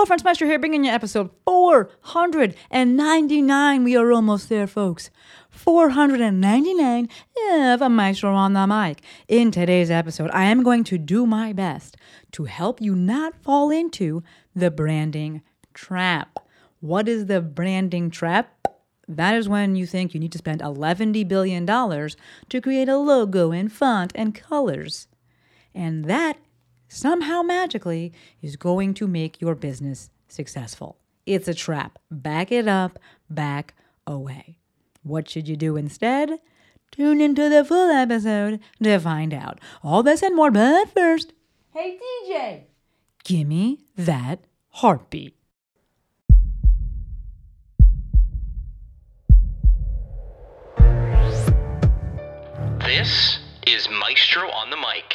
Hello, Friends Maestro here, bringing you episode 499. We are almost there, folks. 499 of a Maestro on the mic. In today's episode, I am going to do my best to help you not fall into the branding trap. What is the branding trap? That is when you think you need to spend $11 billion to create a logo and font and colors. And that somehow magically is going to make your business successful. It's a trap. Back it up, back away. What should you do instead? Tune into the full episode to find out. All this and more, but first, hey DJ, gimme that heartbeat. This is Maestro on the Mic.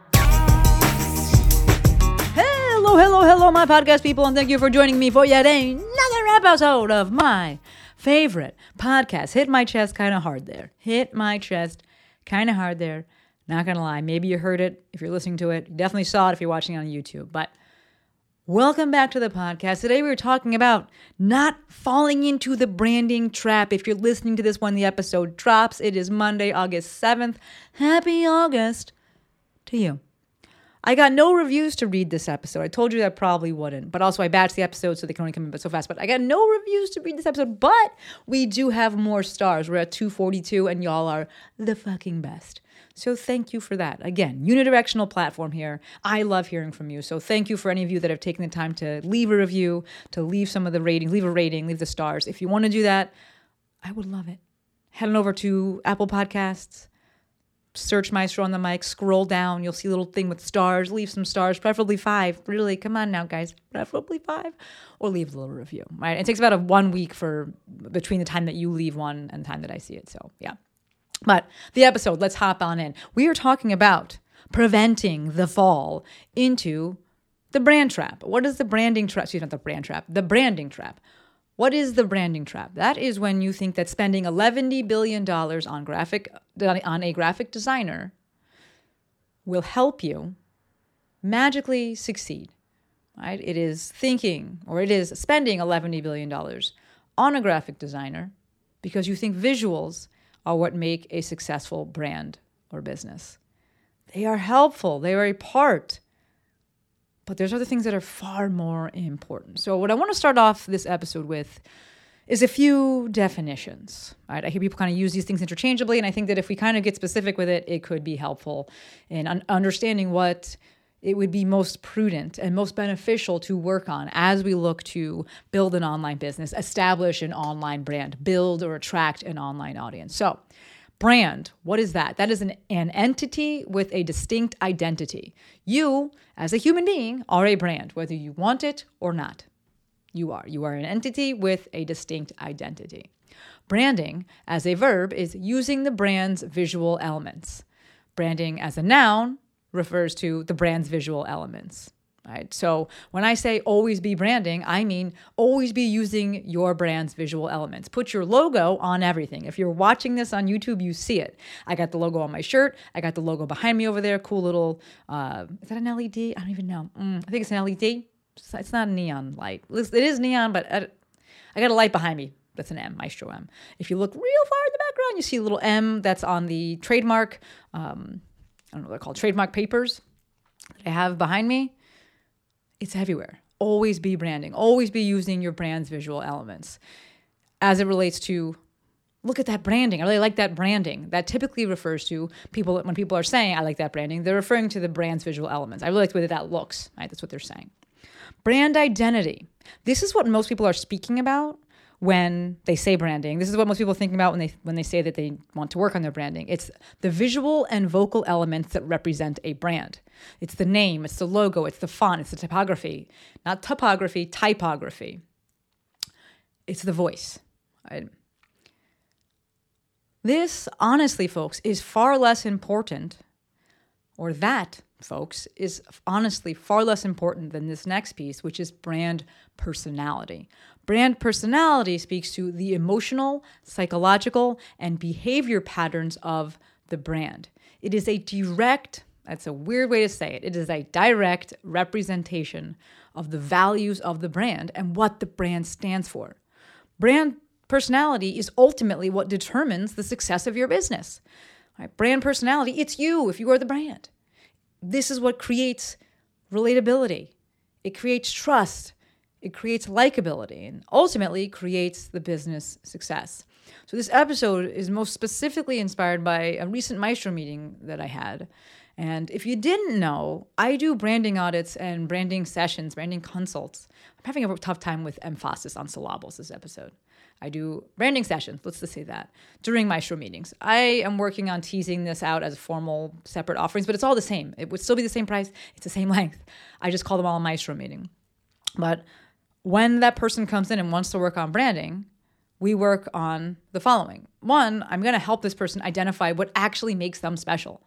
Hello, hello, hello, my podcast people, and thank you for joining me for yet another episode of my favorite podcast. Hit my chest kind of hard there. Hit my chest kind of hard there. Not gonna lie, maybe you heard it if you're listening to it. You definitely saw it if you're watching it on YouTube. But welcome back to the podcast. Today we were talking about not falling into the branding trap. If you're listening to this when the episode drops, it is Monday, August 7th. Happy August to you. I got no reviews to read this episode. I told you that I probably wouldn't, but also I batched the episode so they can only come in so fast. But I got no reviews to read this episode, but we do have more stars. We're at 242, and y'all are the fucking best. So thank you for that. Again, unidirectional platform here. I love hearing from you. So thank you for any of you that have taken the time to leave a review, to leave some of the rating, leave a rating, leave the stars. If you want to do that, I would love it. Head on over to Apple Podcasts, search Maestro on the mic, scroll down, you'll see a little thing with stars, leave some stars, preferably five. Really, come on now, guys, preferably five, or leave a little review. Right? It takes about a one week for between the time that you leave one and the time that I see it. So yeah. But the episode, let's hop on in. We are talking about preventing the fall into the brand trap. What is the branding trap? Excuse me, not the brand trap, the branding trap. What is the branding trap? That is when you think that spending $11 billion on graphic on a graphic designer will help you magically succeed. Right? It is thinking or it is spending $11 billion on a graphic designer because you think visuals are what make a successful brand or business. They are helpful, they are a part but there's other things that are far more important. So, what I want to start off this episode with is a few definitions. Right? I hear people kind of use these things interchangeably, and I think that if we kind of get specific with it, it could be helpful in un- understanding what it would be most prudent and most beneficial to work on as we look to build an online business, establish an online brand, build or attract an online audience. So, Brand, what is that? That is an, an entity with a distinct identity. You, as a human being, are a brand, whether you want it or not. You are. You are an entity with a distinct identity. Branding, as a verb, is using the brand's visual elements. Branding as a noun refers to the brand's visual elements. Right? So when I say always be branding, I mean always be using your brand's visual elements. Put your logo on everything. If you're watching this on YouTube, you see it. I got the logo on my shirt. I got the logo behind me over there. Cool little, uh, is that an LED? I don't even know. Mm, I think it's an LED. It's not a neon light. It is neon, but I, got a light behind me. That's an M, Maestro M. If you look real far in the background, you see a little M that's on the trademark, um, I don't know what they're called, trademark papers that I have behind me it's everywhere. Always be branding, always be using your brand's visual elements. As it relates to look at that branding. I really like that branding. That typically refers to people when people are saying I like that branding, they're referring to the brand's visual elements. I really like the way that that looks, right? That's what they're saying. Brand identity. This is what most people are speaking about when they say branding. This is what most people think about when they when they say that they want to work on their branding. It's the visual and vocal elements that represent a brand. It's the name, it's the logo, it's the font, it's the typography. Not topography, typography. it's the voice. This, honestly, folks, is far less important, or that, folks, is honestly far less important than this next piece, which is brand personality. Brand personality speaks to the emotional, psychological, and behavior patterns of the brand. It is a direct, that's a weird way to say it, it is a direct representation of the values of the brand and what the brand stands for. Brand personality is ultimately what determines the success of your business. Right? Brand personality, it's you if you are the brand. This is what creates relatability, it creates trust, it creates likability, and ultimately creates the business success. So, this episode is most specifically inspired by a recent Maestro meeting that I had. And if you didn't know, I do branding audits and branding sessions, branding consults. I'm having a tough time with emphasis on syllables this episode. I do branding sessions, let's just say that, during Maestro meetings. I am working on teasing this out as formal, separate offerings, but it's all the same. It would still be the same price, it's the same length. I just call them all a Maestro meeting. But when that person comes in and wants to work on branding, we work on the following. One, I'm going to help this person identify what actually makes them special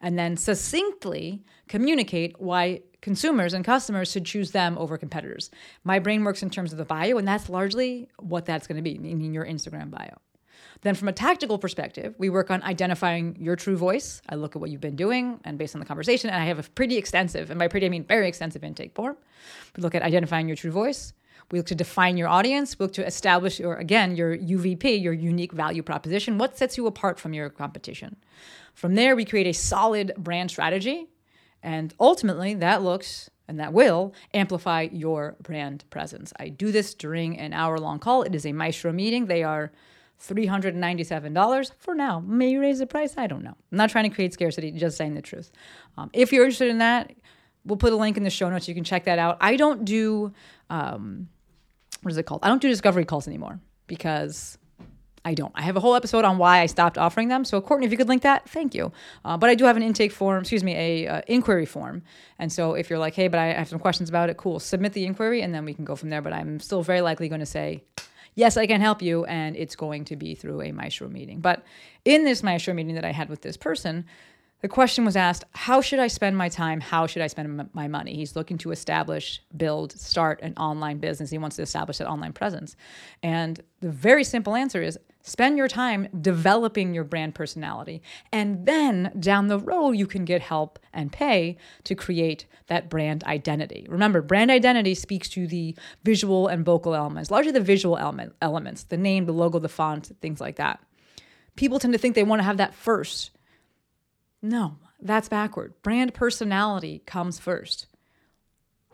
and then succinctly communicate why consumers and customers should choose them over competitors. My brain works in terms of the bio, and that's largely what that's going to be, meaning your Instagram bio. Then, from a tactical perspective, we work on identifying your true voice. I look at what you've been doing, and based on the conversation, and I have a pretty extensive, and by pretty I mean very extensive intake form. We look at identifying your true voice. We look to define your audience. We look to establish your, again, your UVP, your unique value proposition. What sets you apart from your competition? From there, we create a solid brand strategy. And ultimately, that looks and that will amplify your brand presence. I do this during an hour long call. It is a Maestro meeting. They are $397 for now. May raise the price? I don't know. I'm not trying to create scarcity, just saying the truth. Um, if you're interested in that, we'll put a link in the show notes. You can check that out. I don't do, um, what is it called? I don't do discovery calls anymore because I don't. I have a whole episode on why I stopped offering them. So, Courtney, if you could link that, thank you. Uh, but I do have an intake form, excuse me, a uh, inquiry form. And so, if you're like, hey, but I have some questions about it, cool, submit the inquiry, and then we can go from there. But I'm still very likely going to say, yes, I can help you, and it's going to be through a Maestro meeting. But in this Maestro meeting that I had with this person, the question was asked how should i spend my time? How should i spend my money? He's looking to establish build start an online business. He wants to establish that online presence. And the very simple answer is spend your time developing your brand personality. And then down the road you can get help and pay to create that brand identity. Remember brand identity speaks to the visual and vocal elements largely the visual element elements the name the logo the font things like that. People tend to think they want to have that first no, that's backward. Brand personality comes first.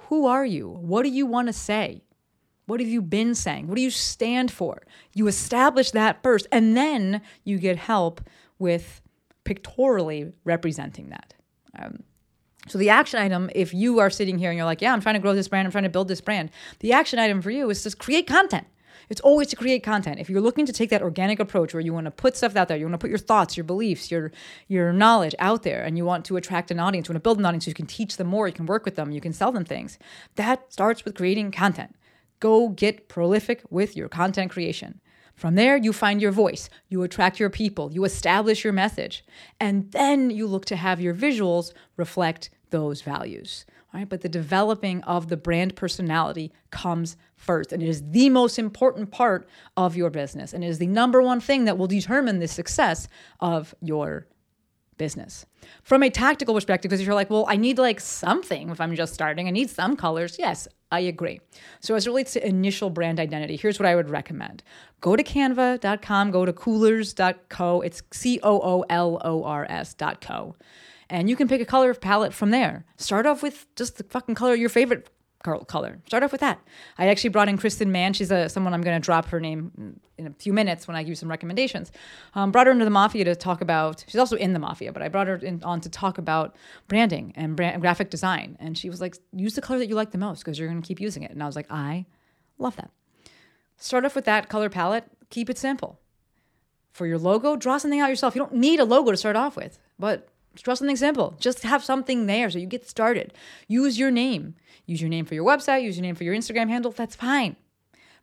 Who are you? What do you want to say? What have you been saying? What do you stand for? You establish that first, and then you get help with pictorially representing that. Um, so, the action item, if you are sitting here and you're like, yeah, I'm trying to grow this brand, I'm trying to build this brand, the action item for you is to create content. It's always to create content. If you're looking to take that organic approach where you want to put stuff out there, you want to put your thoughts, your beliefs, your your knowledge out there, and you want to attract an audience, you want to build an audience so you can teach them more, you can work with them, you can sell them things. That starts with creating content. Go get prolific with your content creation. From there, you find your voice, you attract your people, you establish your message, and then you look to have your visuals reflect those values right? But the developing of the brand personality comes first. And it is the most important part of your business. And it is the number one thing that will determine the success of your business. From a tactical perspective, because you're like, well, I need like something if I'm just starting, I need some colors. Yes, I agree. So, as it relates to initial brand identity, here's what I would recommend go to canva.com, go to coolors.co, It's C O O L O R S.co and you can pick a color palette from there. Start off with just the fucking color your favorite color. Start off with that. I actually brought in Kristen Mann. She's a, someone I'm going to drop her name in a few minutes when I give you some recommendations. Um, brought her into the mafia to talk about. She's also in the mafia, but I brought her in, on to talk about branding and brand, graphic design. And she was like, "Use the color that you like the most because you're going to keep using it." And I was like, "I love that." Start off with that color palette. Keep it simple. For your logo, draw something out yourself. You don't need a logo to start off with, but Draw something simple. Just have something there so you get started. Use your name. Use your name for your website, use your name for your Instagram handle. That's fine.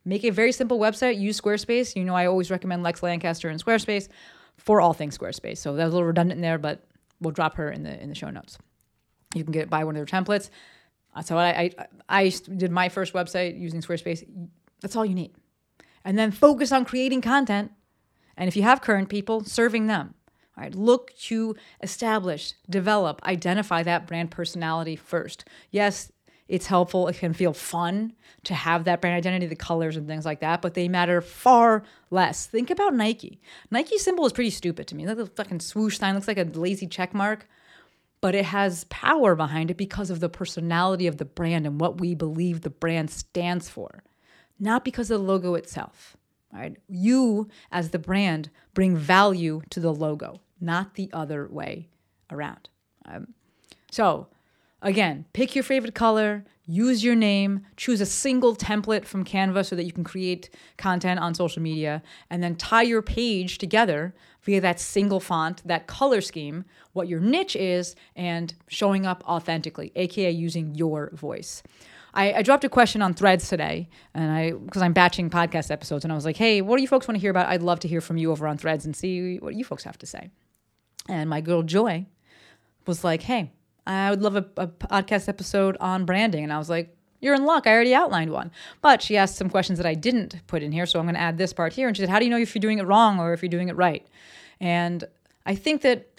Make a very simple website. Use Squarespace. You know, I always recommend Lex Lancaster and Squarespace for all things Squarespace. So that was a little redundant there, but we'll drop her in the in the show notes. You can get buy one of their templates. Uh, That's how I, I I did my first website using Squarespace. That's all you need, and then focus on creating content. And if you have current people, serving them. Look to establish, develop, identify that brand personality first. Yes, it's helpful. It can feel fun to have that brand identity, the colors and things like that, but they matter far less. Think about Nike. Nike symbol is pretty stupid to me. The fucking swoosh sign looks like a lazy check mark, but it has power behind it because of the personality of the brand and what we believe the brand stands for, not because of the logo itself. Right? You, as the brand, bring value to the logo, not the other way around. Um, so, again, pick your favorite color, use your name, choose a single template from Canva so that you can create content on social media, and then tie your page together via that single font, that color scheme, what your niche is, and showing up authentically, aka using your voice. I, I dropped a question on Threads today, and I because I'm batching podcast episodes, and I was like, "Hey, what do you folks want to hear about? I'd love to hear from you over on Threads and see what you folks have to say." And my girl Joy was like, "Hey, I would love a, a podcast episode on branding," and I was like, "You're in luck. I already outlined one." But she asked some questions that I didn't put in here, so I'm going to add this part here. And she said, "How do you know if you're doing it wrong or if you're doing it right?" And I think that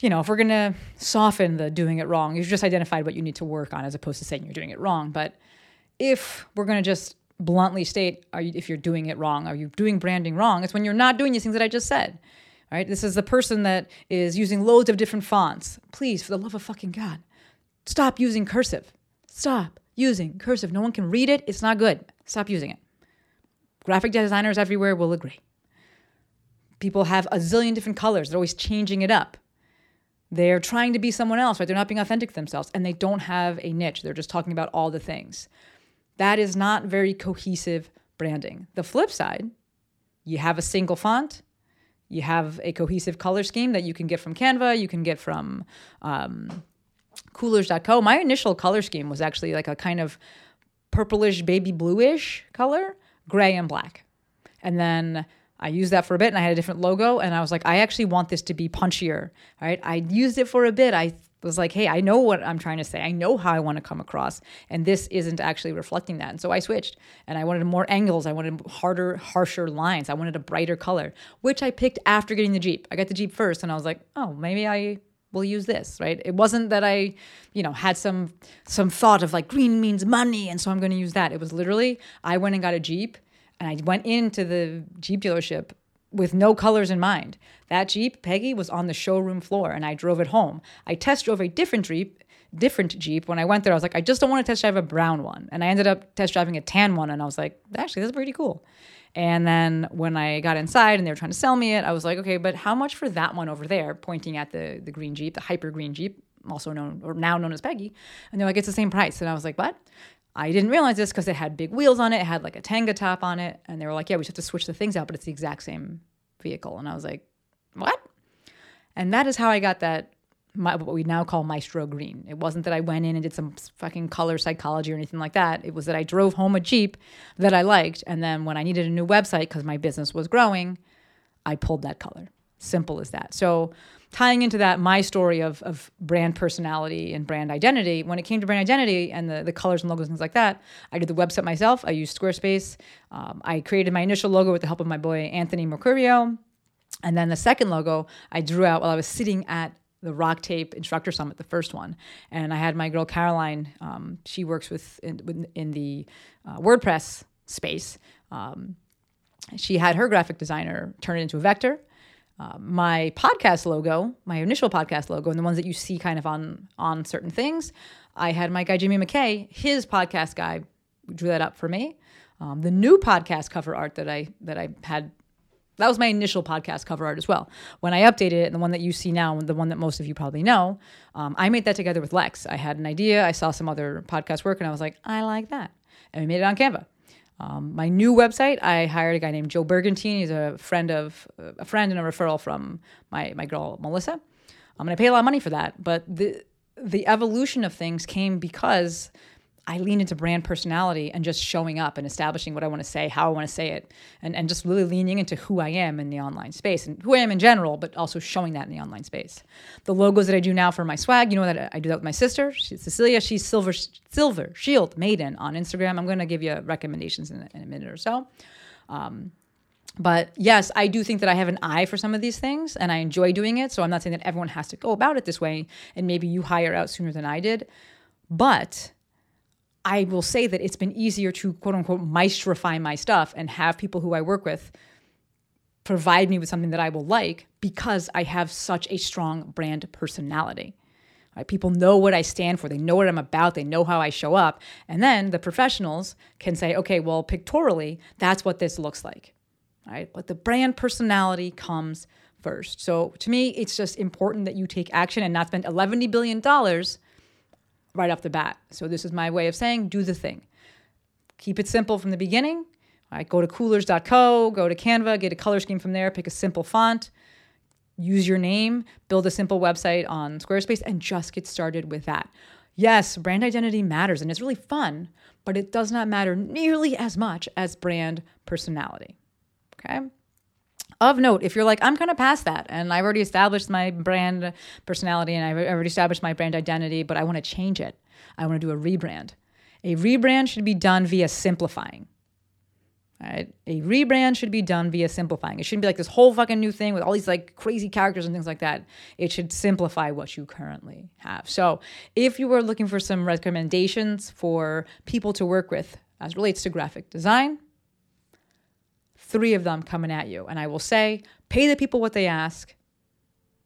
you know, if we're going to soften the doing it wrong, you've just identified what you need to work on as opposed to saying you're doing it wrong. But if we're going to just bluntly state are you, if you're doing it wrong, are you doing branding wrong? It's when you're not doing these things that I just said. Right? This is the person that is using loads of different fonts. Please, for the love of fucking God, stop using cursive. Stop using cursive. No one can read it. It's not good. Stop using it. Graphic designers everywhere will agree. People have a zillion different colors. They're always changing it up. They're trying to be someone else, right? They're not being authentic to themselves and they don't have a niche. They're just talking about all the things. That is not very cohesive branding. The flip side, you have a single font, you have a cohesive color scheme that you can get from Canva, you can get from um, coolors.co. My initial color scheme was actually like a kind of purplish, baby bluish color, gray and black. And then I used that for a bit and I had a different logo and I was like, I actually want this to be punchier. Right. I used it for a bit. I was like, hey, I know what I'm trying to say. I know how I want to come across. And this isn't actually reflecting that. And so I switched and I wanted more angles. I wanted harder, harsher lines. I wanted a brighter color, which I picked after getting the Jeep. I got the Jeep first and I was like, oh, maybe I will use this, right? It wasn't that I, you know, had some some thought of like green means money and so I'm going to use that. It was literally I went and got a Jeep and I went into the Jeep dealership with no colors in mind. That Jeep, Peggy, was on the showroom floor and I drove it home. I test drove a different Jeep, different Jeep. When I went there, I was like, I just don't want to test drive a brown one. And I ended up test driving a tan one and I was like, actually, that's pretty cool. And then when I got inside and they were trying to sell me it, I was like, okay, but how much for that one over there, pointing at the the green Jeep, the hyper green Jeep, also known or now known as Peggy. And they're like, it's the same price. And I was like, what? I didn't realize this because it had big wheels on it. It had like a Tenga top on it. And they were like, yeah, we just have to switch the things out, but it's the exact same vehicle. And I was like, what? And that is how I got that, my, what we now call Maestro Green. It wasn't that I went in and did some fucking color psychology or anything like that. It was that I drove home a Jeep that I liked. And then when I needed a new website because my business was growing, I pulled that color. Simple as that. So, tying into that, my story of, of brand personality and brand identity, when it came to brand identity and the, the colors and logos and things like that, I did the website myself. I used Squarespace. Um, I created my initial logo with the help of my boy, Anthony Mercurio. And then the second logo I drew out while I was sitting at the Rock Tape Instructor Summit, the first one. And I had my girl Caroline, um, she works with in, in the uh, WordPress space. Um, she had her graphic designer turn it into a vector uh, my podcast logo, my initial podcast logo, and the ones that you see kind of on on certain things, I had my guy Jimmy McKay, his podcast guy, drew that up for me. Um, the new podcast cover art that I that I had, that was my initial podcast cover art as well. When I updated it, and the one that you see now, the one that most of you probably know, um, I made that together with Lex. I had an idea, I saw some other podcast work, and I was like, I like that, and we made it on Canva. Um, my new website, I hired a guy named Joe Bergantine. He's a friend of a friend and a referral from my my girl Melissa. I'm gonna pay a lot of money for that, but the the evolution of things came because I lean into brand personality and just showing up and establishing what I want to say, how I want to say it, and, and just really leaning into who I am in the online space and who I am in general, but also showing that in the online space. The logos that I do now for my swag, you know that I do that with my sister, she's Cecelia. She's Silver Silver Shield Maiden on Instagram. I'm going to give you recommendations in, in a minute or so. Um, but yes, I do think that I have an eye for some of these things and I enjoy doing it. So I'm not saying that everyone has to go about it this way and maybe you hire out sooner than I did. But I will say that it's been easier to quote unquote maestrify my stuff and have people who I work with provide me with something that I will like because I have such a strong brand personality. Right? People know what I stand for. They know what I'm about. They know how I show up. And then the professionals can say, okay, well, pictorially, that's what this looks like. Right? But the brand personality comes first. So to me, it's just important that you take action and not spend $11 billion right off the bat. So this is my way of saying do the thing. Keep it simple from the beginning. Right, go to coolors.co, go to Canva, get a color scheme from there, pick a simple font, use your name, build a simple website on Squarespace, and just get started with that. Yes, brand identity matters and it's really fun, but it does not matter nearly as much as brand personality. Okay? Of note, if you're like, I'm kind of past that and I've already established my brand personality and I've already established my brand identity, but I want to change it. I want to do a rebrand. A rebrand should be done via simplifying. Right? A rebrand should be done via simplifying. It shouldn't be like this whole fucking new thing with all these like crazy characters and things like that. It should simplify what you currently have. So, if you were looking for some recommendations for people to work with as relates to graphic design, three of them coming at you. And I will say, pay the people what they ask.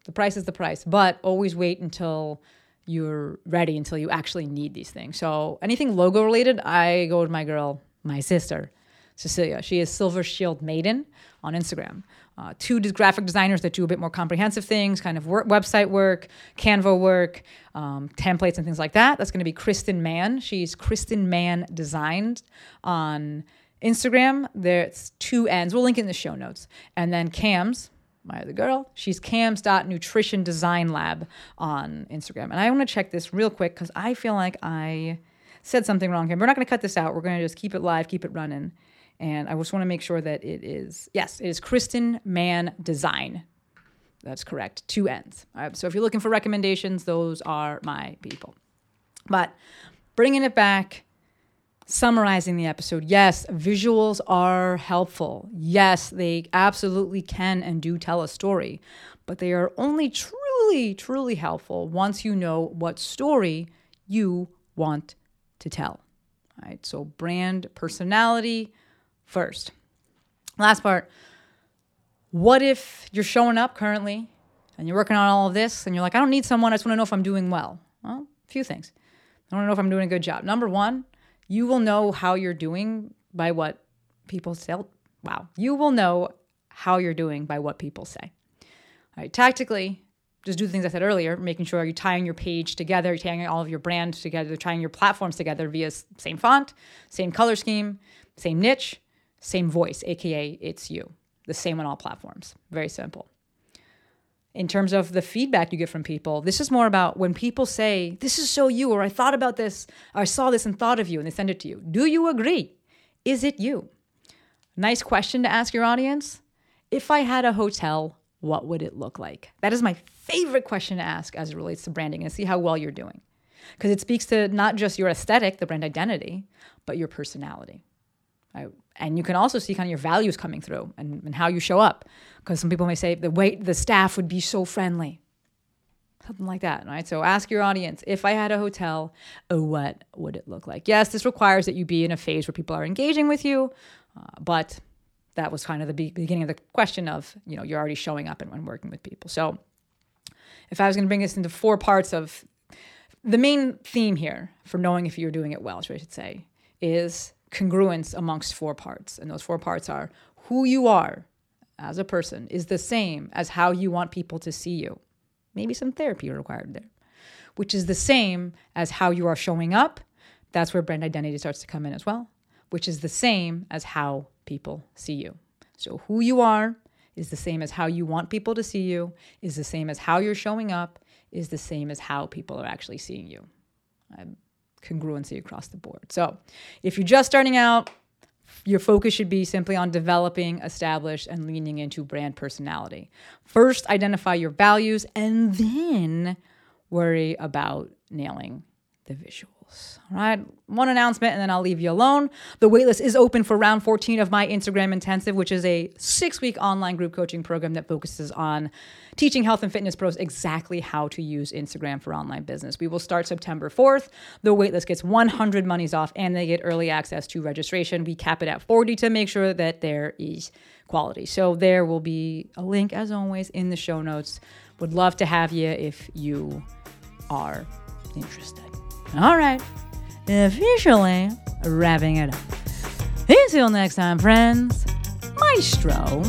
The price is the price, but always wait until you're ready, until you actually need these things. So anything logo related, I go to my girl, my sister, Cecelia. She is Silver Shield Maiden on Instagram. Uh, two graphic designers that do a bit more comprehensive things, kind of work, website work, Canva work, um, templates, and things like that. That's going to be Kristen Mann. She's Kristen Mann Designed on Instagram, there's two ends. We'll link it in the show notes. And then Cams, my other girl, she's Cams.Nutrition Design Lab on Instagram. And I want to check this real quick because I feel like I said something wrong here. We're not going to cut this out. We're going to just keep it live, keep it running. And I just want to make sure that it is, yes, it is Kristen Mann Design. That's correct. Two ends. so if you're looking for recommendations, those are my people. But bringing it back summarizing the episode, yes, visuals are helpful. Yes, they absolutely can and do tell a story, but they are only truly, truly helpful once you know what story you want to tell. All right, so brand personality first. Last part. What if you're showing up currently and you're working on all of this and you're like, I don't need someone, I just want to know if I'm doing well? Well, a few things. I want to know if I'm doing a good job. Number one, you will know how you're doing by what people say. Wow. You will know how you're doing by what people say. All right. Tactically, just do the things I said earlier, making sure you're tying your page together, you're tying all of your brands together, tying your platforms together via same font, same color scheme, same niche, same voice, aka it's you. The same on all platforms. Very simple in terms of the feedback you get from people. This is more about when people say, This is so you, or I thought about this, or I saw this and thought of you, and they send it to you. Do you agree? Is it you? Nice question to ask your audience. If I had a hotel, what would it look like? That is my favorite question to ask as it relates to branding and see how well you're doing. Because it speaks to not just your aesthetic, the brand identity, but your personality. Right? And you can also see kind of your values coming through and, and how you show up. Because some people may say the way the staff would be so friendly. Something like that, right? So ask your audience if I had a hotel, what would it look like? Yes, this requires that you be in a phase where people are engaging with you, uh, but that was kind of the be- beginning of the question of, you know, you're already showing up and, and working with people. So if I was going to bring this into four parts of the main theme here for knowing if you're doing it well, I should say, is congruence amongst four parts. And those four parts are who you are as a person is the same as how you want people to see you. Maybe some therapy required there, which is the same as how you are showing up. That's where brand identity starts to come in as well, which is the same as how people see you. So, who you are is the same as how you want people to see you, is the same as how you're showing up, is the same as how people are actually seeing you. Um, congruency across the board. So if you're just starting out, your focus should be simply on developing, establish, and leaning into brand personality. First, identify your values and then worry about nailing the visuals. All right, one announcement and then I'll leave you alone. The waitlist is open for round 14 of my Instagram Intensive, which is a six week online group coaching program that focuses on teaching health and fitness pros exactly how to use Instagram for online business. We will start September 4th. The waitlist gets 100 monies off and they get early access to registration. We cap it at 40 to make sure that there is quality. So there will be a link, as always, in the show notes. Would love to have you if you are interested. All right, officially wrapping it up. Until next time, friends, Maestro